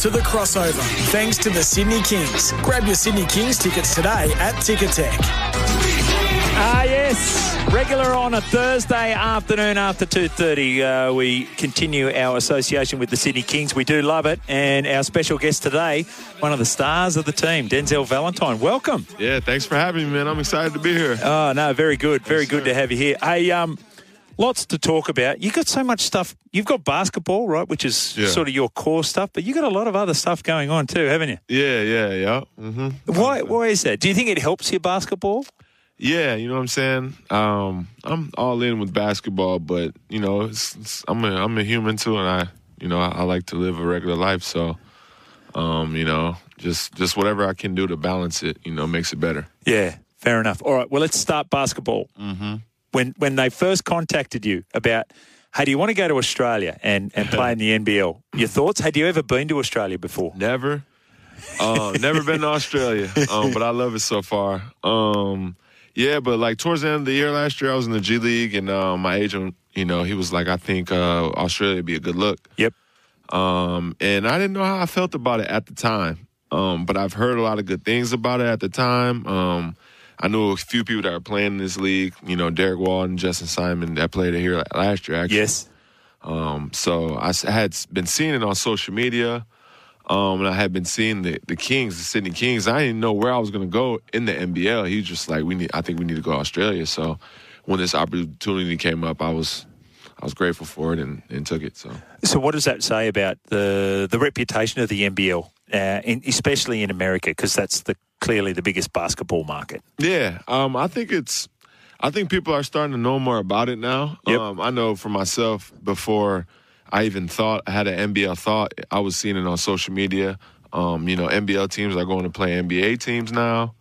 To the crossover, thanks to the Sydney Kings. Grab your Sydney Kings tickets today at Ticketek. Ah, yes. Regular on a Thursday afternoon after 2.30. Uh, we continue our association with the Sydney Kings. We do love it. And our special guest today, one of the stars of the team, Denzel Valentine. Welcome. Yeah, thanks for having me, man. I'm excited to be here. Oh, no, very good. Very Yes, good sir. to have you here. Hey, um, lots to talk about. You've got so much stuff. You've got basketball, right, which is Yeah. sort of your core stuff, but you've got a lot of other stuff going on too, haven't you? Yeah, yeah, yeah. hmm Why, why is that? Do you think it helps your basketball? Yeah, you know what I'm saying? Um, I'm all in with basketball, but you know, it's, it's, I'm a I'm a human too, and I you know I, I like to live a regular life. So, um, you know, just just whatever I can do to balance it, you know, makes it better. Yeah, fair enough. All right, well, let's start basketball. Mm-hmm. When when they first contacted you about, hey, do you want to go to Australia and, and play in the NBL? Your thoughts? Had you ever been to Australia before? Never, uh, never been to Australia, um, but I love it so far. Um, yeah, but like towards the end of the year last year, I was in the G League, and uh, my agent, you know, he was like, I think uh, Australia would be a good look. Yep. Um, and I didn't know how I felt about it at the time. Um, but I've heard a lot of good things about it at the time. I knew a few people that were playing in this league. You know, Derrick Walton, Justin Simon, that played it here last year. Actually, Yes. um, so I had been seeing it on social media, um, and I had been seeing the the Kings, the Sydney Kings. I didn't know where I was going to go in the NBL. He was just like, "We need. I think we need to go to Australia." So when this opportunity came up, I was I was grateful for it and, and took it. So. So what does that say about the the reputation of the NBL, uh, in, especially in America, because that's the clearly the biggest basketball market? Yeah, um, I think it's. I think people are starting to know more about it now. Yep. Um, I know for myself before I even thought I had an NBL thought, I was seeing it on social media. Um, you know, NBL teams are going to play NBA teams now.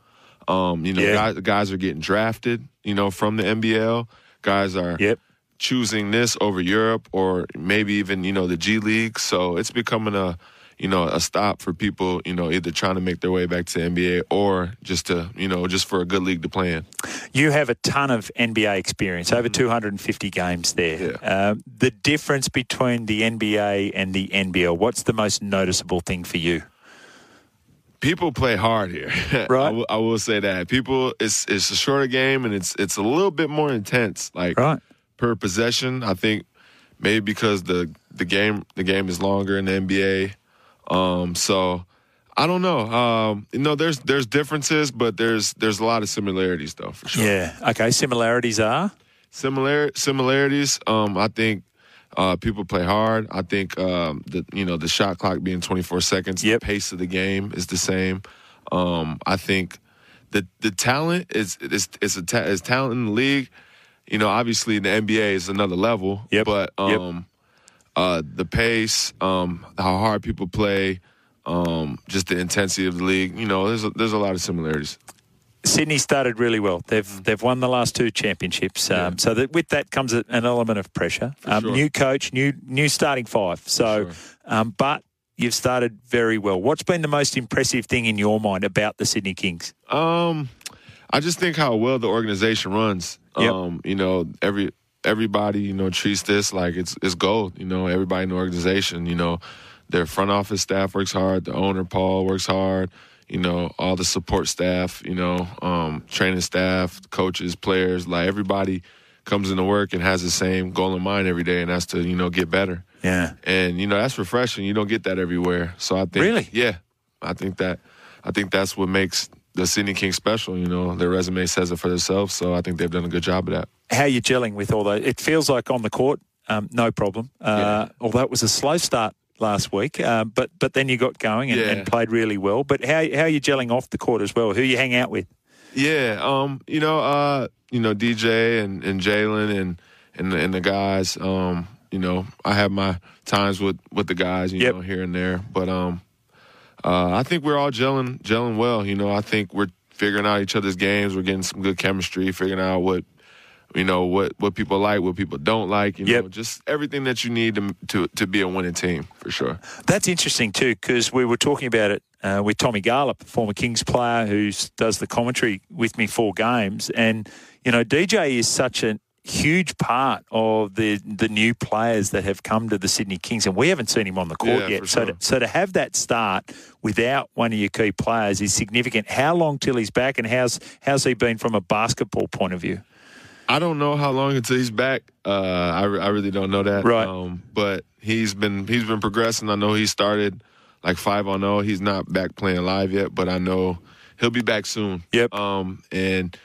Um, you know, Yeah. guys, guys are getting drafted. You know, from the NBL, guys are Yep. choosing this over Europe or maybe even you know the G League. So it's becoming a you know a stop for people you know either trying to make their way back to the NBA or just to you know just for a good league to play in. You have a ton of NBA experience, over 250 games there. Mm-hmm. Yeah. Um, the difference between the NBA and the NBL, what's the most noticeable thing for you? People play hard here, Right. I will- will say that people it's it's a shorter game and it's it's a little bit more intense. Like Right. per possession. I think maybe because the the game the game is longer in the NBA. Um, so I don't know. Um, you know, there's there's differences, but there's there's a lot of similarities though for sure. Yeah. Okay. Similarities are. Similar similarities. Um, I think uh, people play hard. I think um, the you know the shot clock being 24 seconds. Yep. The pace of the game is the same. Um, I think the the talent is is is a ta- is talent in the league. You know, obviously the NBA is another level. Yep. But Yep. Uh, the pace, um, how hard people play, um, just the intensity of the league. You know, there's a, there's a lot of similarities. Sydney started really well. They've they've won the last two championships. Um. Yeah. So that with that comes an element of pressure. Um, sure. New coach, new new starting five. So, sure. um, but you've started very well. What's been the most impressive thing in your mind about the Sydney Kings? Um, I just think how well the organization runs. Yep. Um, you know, every everybody you know treats this like it's it's gold. You know, everybody in the organization. You know, their front office staff works hard. The owner Paul works hard. You know, all the support staff. You know, um, training staff, coaches, players. Like everybody comes into work and has the same goal in mind every day, and that's to you know get better. Yeah. And you know that's refreshing. You don't get that everywhere. So I think Really? yeah, I think that I think that's what makes the Sydney Kings special. You know, their resume says it for themselves. So I think they've done a good job of that. How are you gelling with all those? It feels like on the court, um, no problem. Uh, Although it was a slow start last week, uh, but but then you got going and, Yeah. and played really well. But how how are you gelling off the court as well? Who you hang out with? Yeah, um, you know, uh, you know, DJ and, and Jalen and and the, and the guys, um, you know, I have my times with with the guys, you Yep. know, here and there. But um, uh, I think we're all gelling gelling well. You know, I think we're figuring out each other's games. We're getting some good chemistry, figuring out what you know what what people like, what people don't like. You Yep. know, just everything that you need to to to be a winning team for sure. That's interesting too, because we were talking about it uh, with Tommy Garlepp, former Kings player who does the commentary with me for games, and you know DJ is such a huge part of the the new players that have come to the Sydney Kings, and we haven't seen him on the court Yeah, yet. So sure. to, so to have that start without one of your key players is significant. How long till he's back, and how's how's he been from a basketball point of view? I don't know how long until he's back. Uh, I, I really don't know that. Right. Um, but he's been he's been progressing. I know he started like five on zero. He's not back playing live yet, but I know he'll be back soon. Yep. Um, and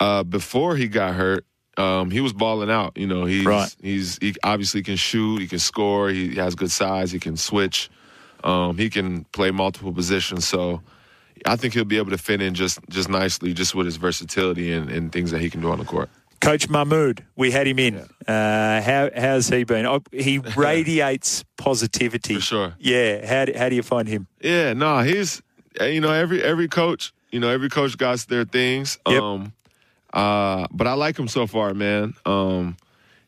uh, before he got hurt, um, he was balling out. You know, he's Right. he's he obviously can shoot. He can score. He has good size. He can switch. Um, he can play multiple positions. So. I think he'll be able to fit in just just nicely, just with his versatility and, and things that he can do on the court. Coach Mahmoud, we had him in. Uh, how how's he been? Oh, he radiates positivity. For sure. Yeah. How do, how do you find him? Yeah, no, he's you know every every coach, you know every coach got their things. Yep. Um, uh, but I like him so far, man. Um,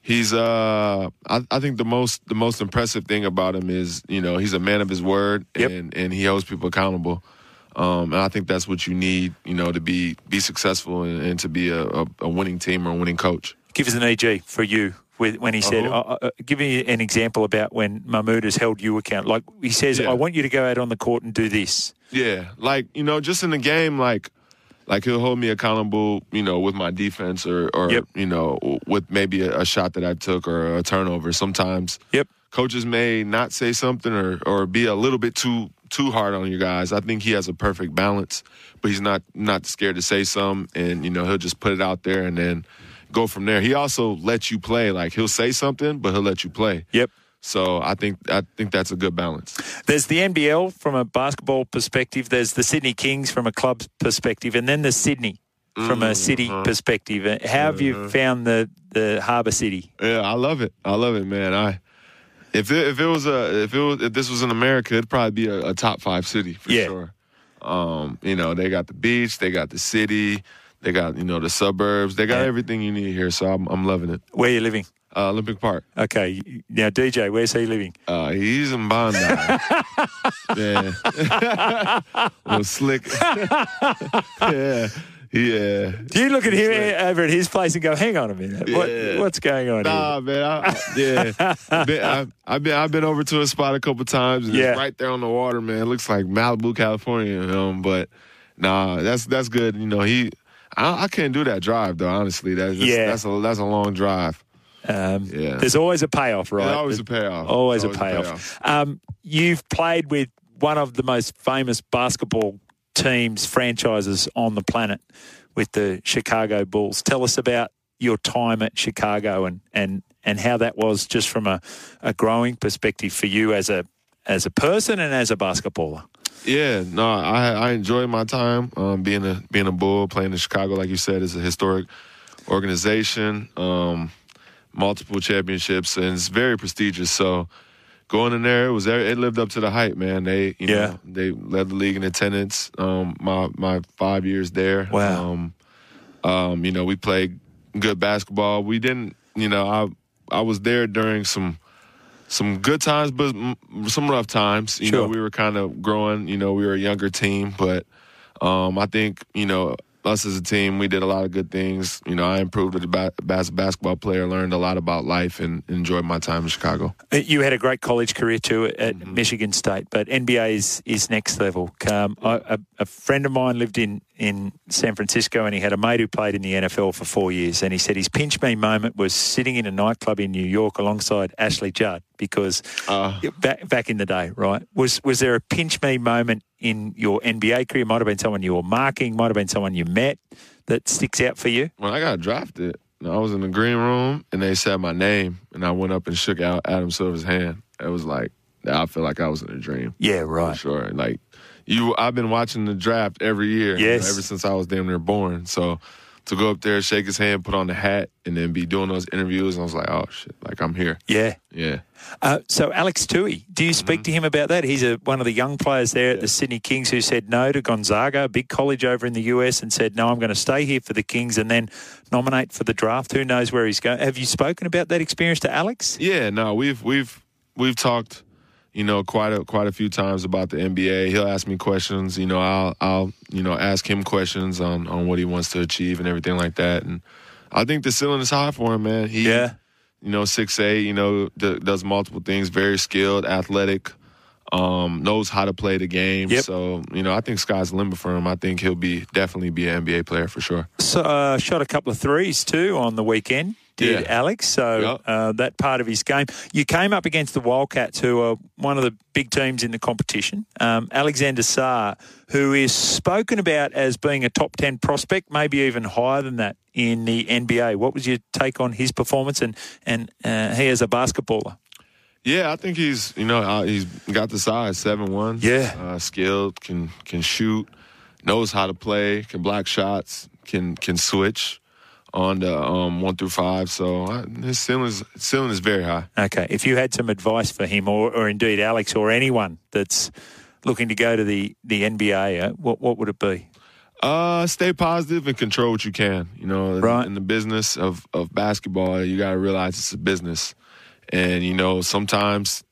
he's uh, I, I think the most the most impressive thing about him is you know he's a man of his word Yep. and and he holds people accountable. Um, and I think that's what you need, you know, to be be successful and, and to be a, a, a winning team or a winning coach. Give us an EG for you with, when he said, Uh-huh. uh, uh, give me an example about when Mahmoud has held you account. Like he says, Yeah. I want you to go out on the court and do this. Yeah, like you know, just in the game, like like he'll hold me accountable, you know, with my defense or or Yep. you know, with maybe a, a shot that I took or a turnover. Sometimes Yep. coaches may not say something or or be a little bit too too hard on you guys. I think he has a perfect balance, but he's not not scared to say some, and you know he'll just put it out there and then go from there. He also lets you play. Like he'll say something, but he'll let you play. Yep. So I think I think that's a good balance. There's the NBL from a basketball perspective. There's the Sydney Kings from a club perspective, and then there's Sydney from a city Mm-hmm. perspective. Uh, How have you found the the Harbour City? Yeah, I love it. I love it, man. I if it, if it was a if it was if this was in America, it'd probably be a, a top five city for Yeah. sure. Um, you know, they got the beach, they got the city, they got you know the suburbs, they got Yeah. everything you need here. So I'm I'm loving it. Where are you living? Uh, Olympic Park. Okay, now DJ, where's he living? Uh, he's in Bondi. yeah, little slick. yeah, yeah. Do you look at him over at his place and go, "Hang on a minute, what, what's going on Nah, man. I, yeah, I've been, I, I've been I've been over to a spot a couple times. And Yeah. it's right there on the water, man. It looks like Malibu, California. Um, but nah, that's that's good. You know, he. I, I can't do that drive though. Honestly, that's that's, Yeah. that's a that's a long drive. Here?" Um, Yeah. There's always a payoff, right? There's always a payoff. Always, a Always a payoff. payoff. Um, you've played with one of the most famous basketball teams, franchises on the planet, with the Chicago Bulls. Tell us about your time at Chicago and and and how that was just from a, a growing perspective for you as a as a person and as a basketballer. Yeah, no, I I enjoyed my time um, being a being a bull, playing in Chicago, like you said, is a historic organization, um, multiple championships, and it's very prestigious. So going in there, it was it lived up to the hype, man. They you Yeah. know they led the league in attendance. Um, my my five years there. Wow. Um, um, you know, we played good basketball. We didn't, you know, I I was there during some some good times, but some rough times. You Sure. know, we were kind of growing. You know, we were a younger team, but um, I think you know us as a team, we did a lot of good things. You know, I improved as a ba- basketball player, learned a lot about life, and enjoyed my time in Chicago. Uh, You had a great college career too at Mm-hmm. Michigan State, but NBA is, is next level. Um, I, a, a friend of mine lived in, in San Francisco and he had a mate who played in the NFL for four years. And he said his pinch me moment was sitting in a nightclub in New York alongside Ashley Judd because Uh, back, back in the day, right? Was, was there a pinch me moment in your NBA career? Might have been someone you were marking, might have been someone you met that sticks out for you. when I got drafted, I was in the green room and they said my name, and I went up and shook out Adam Silver's hand. It was like I feel like I was in a dream. Yeah, For right. sure. Like you, I've been watching the draft every year. you know, ever since I was damn near born. So to go up there, shake his hand, put on the hat, and then be doing those interviews. And I was like, oh shit, like I'm here. Yeah. Yeah. Uh, so Alex Toohey, do you speak Mm-hmm. to him about that? He's a, one of the young players there at the Sydney Kings who said no to Gonzaga, a big college over in the US, and said no, I'm going to stay here for the Kings and then nominate for the draft. Who knows where he's going? Have you spoken about that experience to Alex? Yeah, no, we've we've we've talked, you know, quite a quite a few times about the NBA. He'll ask me questions, you know, I'll I'll you know ask him questions on on what he wants to achieve and everything like that. And I think the ceiling is high for him, man. He, Yeah. you know, six eight, you know, d- does multiple things, very skilled, athletic, um, knows how to play the game. Yep. So you know, I think sky's the limit for him. I think he'll be definitely be an NBA player for sure. So, uh, shot a couple of threes too on the weekend. Did Yeah. Alex? So Yep. uh, that part of his game. You came up against the Wildcats, who are one of the big teams in the competition. Um, Alexander Sarr, who is spoken about as being a top ten prospect, maybe even higher than that in the NBA. What was your take on his performance and and uh, he as a basketballer? Yeah, I think he's you know uh, he's got the size seven one. Yeah. uh, skilled, can can shoot, knows how to play, can block shots, can can switch on the um, one through five. So uh, his ceiling is ceiling is very high. Okay, if you had some advice for him, or, or indeed Alex, or anyone that's looking to go to the the NBA, uh, what what would it be? Uh, stay positive and control what you can. You know, in- Right. in the business of of basketball, you got to realize it's a business, and you know sometimes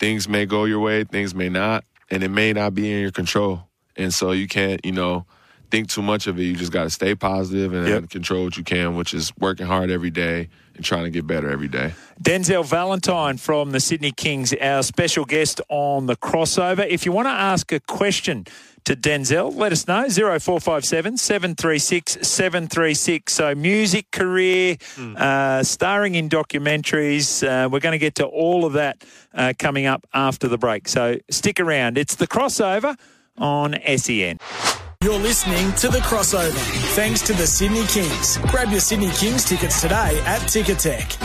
things may go your way, things may not, and it may not be in your control. And so you can't, you know, think too much of it. You just got to stay positive and Yep. control what you can, which is working hard every day and trying to get better every day. Denzel Valentine from the Sydney Kings, our special guest on the crossover. If you want to ask a question to Denzel, let us know 0457 736 736. So, music career, uh, starring in documentaries. Uh, we're going to get to all of that uh, coming up after the break. So, stick around. It's the crossover on E SEN. You're listening to The Crossover, thanks to the Sydney Kings. Grab your Sydney Kings tickets today at Ticketek.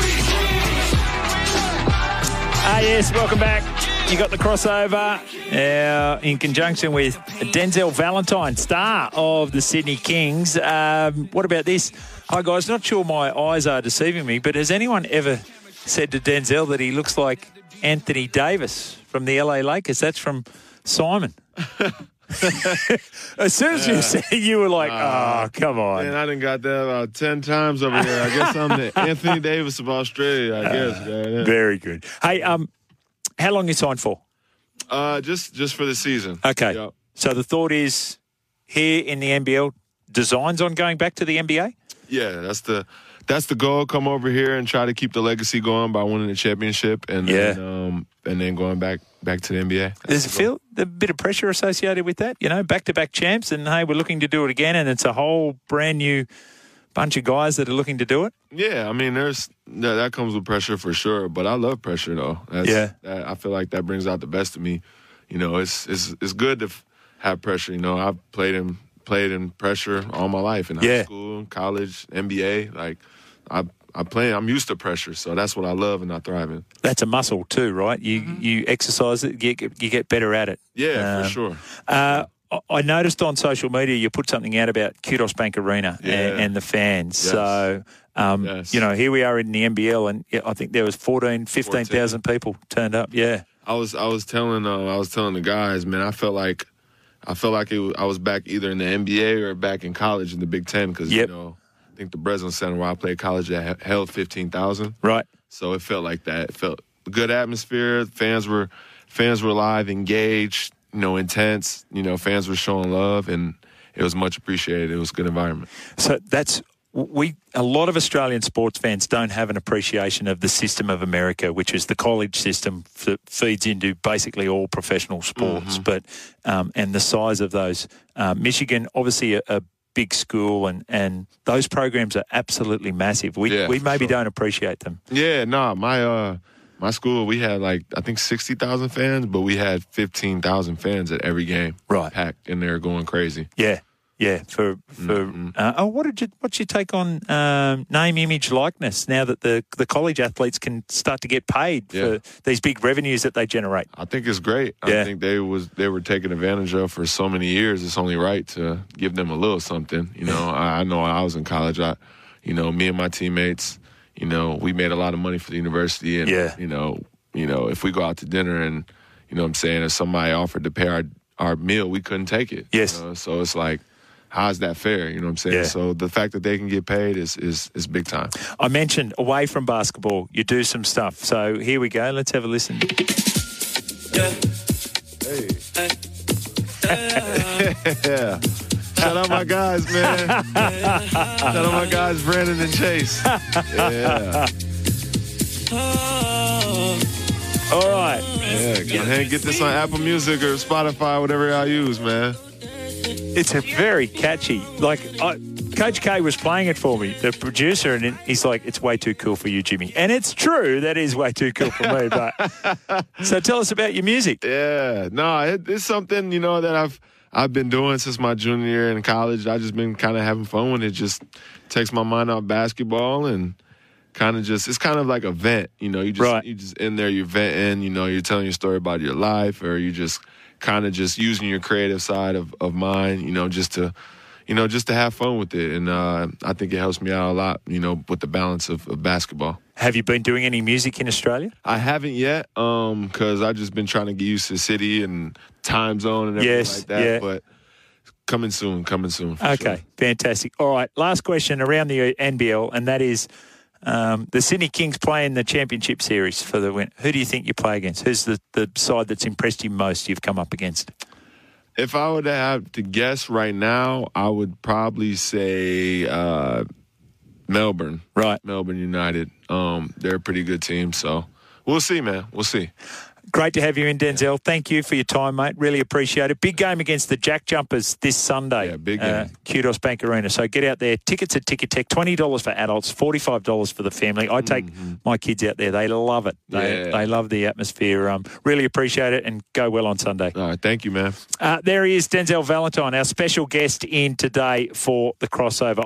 Ah, yes, welcome back. You got the crossover uh, in conjunction with Denzel Valentine, star of the Sydney Kings. Um, what about this? Hi, guys. Not sure my eyes are deceiving me, but has anyone ever said to Denzel that he looks like Anthony Davis from the LA Lakers? That's from Simon. as soon as you said it, you were like, oh, come on. Man, I done got that about ten times over here. I guess I'm the Anthony Davis of Australia. I guess. Man. Very good. Hey, um, how long you signed for? Uh, just just for the season. Okay. Yep. So the thought is here in the NBL, designs on going back to the NBA? Yeah, that's the that's the goal. Come over here and try to keep the legacy going by winning the championship, and then um, and then going back back to the NBA. Does it feel a bit of pressure associated with that? You know, back to back champs, and hey, we're looking to do it again, and it's a whole brand new bunch of guys that are looking to do it. Yeah, I mean, there's that, that comes with pressure for sure. But I love pressure though. That's, Yeah. that, I feel like that brings out the best of me. You know, it's it's it's good to have pressure. You know, I've played in played in pressure all my life in Yeah. school, college, NBA. Like I I play. I'm used to pressure, so that's what I love and I thrive in. That's a muscle too, right? You you exercise it, you get, you get better at it. Yeah, Um, for sure. Uh, I- I noticed on social media you put something out about Qudos Bank Arena and, Yeah. and the fans. Yes. So, um, Yes. you know, here we are in the NBL, and yeah, I think there was 14, 15,000 people turned up. Yeah. I was I was telling uh, I was telling the guys, man, I felt like I felt like it was, I was back either in the NBA or back in college in the Big Ten because Yep. you know I think the Breslin Center where I played college that held fifteen thousand, Right. so it felt like that. It felt good atmosphere. Fans were fans were live, engaged, you know, intense. You know, fans were showing love, and it was much appreciated. It was a good environment. So that's we. A lot of Australian sports fans don't have an appreciation of the system of America, which is the college system that feeds into basically all professional sports. Mm-hmm. But um, and the size of those, uh, Michigan, obviously a, a big school, and and those programs are absolutely massive. We Yeah, we maybe sure. don't appreciate them. Yeah, no, my uh my school we had like I think sixty thousand fans, but we had fifteen thousand fans at every game. Right. Packed in there going crazy. Yeah. Yeah, for for Mm-hmm. uh, oh, what did you what's your take on um, name, image, likeness? Now that the the college athletes can start to get paid Yeah. for these big revenues that they generate. I think it's great. Yeah. I think they was they were taken advantage of for so many years. It's only right to give them a little something. You know, I, I know when I was in college. I, you know, me and my teammates, you know, we made a lot of money for the university, and Yeah. you know, you know, if we go out to dinner and you know, what I'm saying if somebody offered to pay our our meal, we couldn't take it. you Yes. know? So it's like. How is that fair? You know what I'm saying? Yeah. So the fact that they can get paid is, is is big time. I mentioned away from basketball, you do some stuff. So here we go. Let's have a listen. Yeah. Shout out my guys, man. Shout out my guys, Brandon and Chase. Yeah. All right. Yeah, go ahead and get this on Apple Music or Spotify, whatever y'all use, man. It's a very catchy. Like I, Coach K was playing it for me, the producer, and he's like, "It's way too cool for you, Jimmy." And it's true. That is way too cool for me. But so tell us about your music. Yeah, no, it, it's something you know that I've I've been doing since my junior year in college. I just been kind of having fun with it. Just takes my mind off basketball and kind of just it's kind of like a vent. You know, you just Right. you just in there, you're venting. You know, you're telling your story about your life, or you just kind of just using your creative side of of mine. You know, just to you know just to have fun with it. And uh, I think it helps me out a lot. You know, with the balance of, of basketball. Have you been doing any music in Australia? I haven't yet, um, because I've just been trying to get used to the city and time zone and everything Yes, like that. yeah. But coming soon, coming soon. Okay, sure. fantastic. All right, last question around the NBL, and that is um, the Sydney Kings play in the championship series for the win. Who do you think you play against? Who's the, the side that's impressed you most you've come up against? If I were to have to guess right now, I would probably say uh, Melbourne. Right. Melbourne United. Um, they're a pretty good team, so we'll see, man. We'll see. Great to have you in, Denzel. Thank you for your time, mate. Really appreciate it. Big game against the JackJumpers this Sunday. Yeah, big Uh, game. Qudos Bank Arena. So get out there. Tickets at Ticketek. Twenty dollars for adults. Forty-five dollars for the family. I take my kids out there. They love it. They, Mm-hmm. Yeah. they love the atmosphere. Um, really appreciate it, and go well on Sunday. All right, thank you, man. Uh, there he is, Denzel Valentine, our special guest in today for the crossover.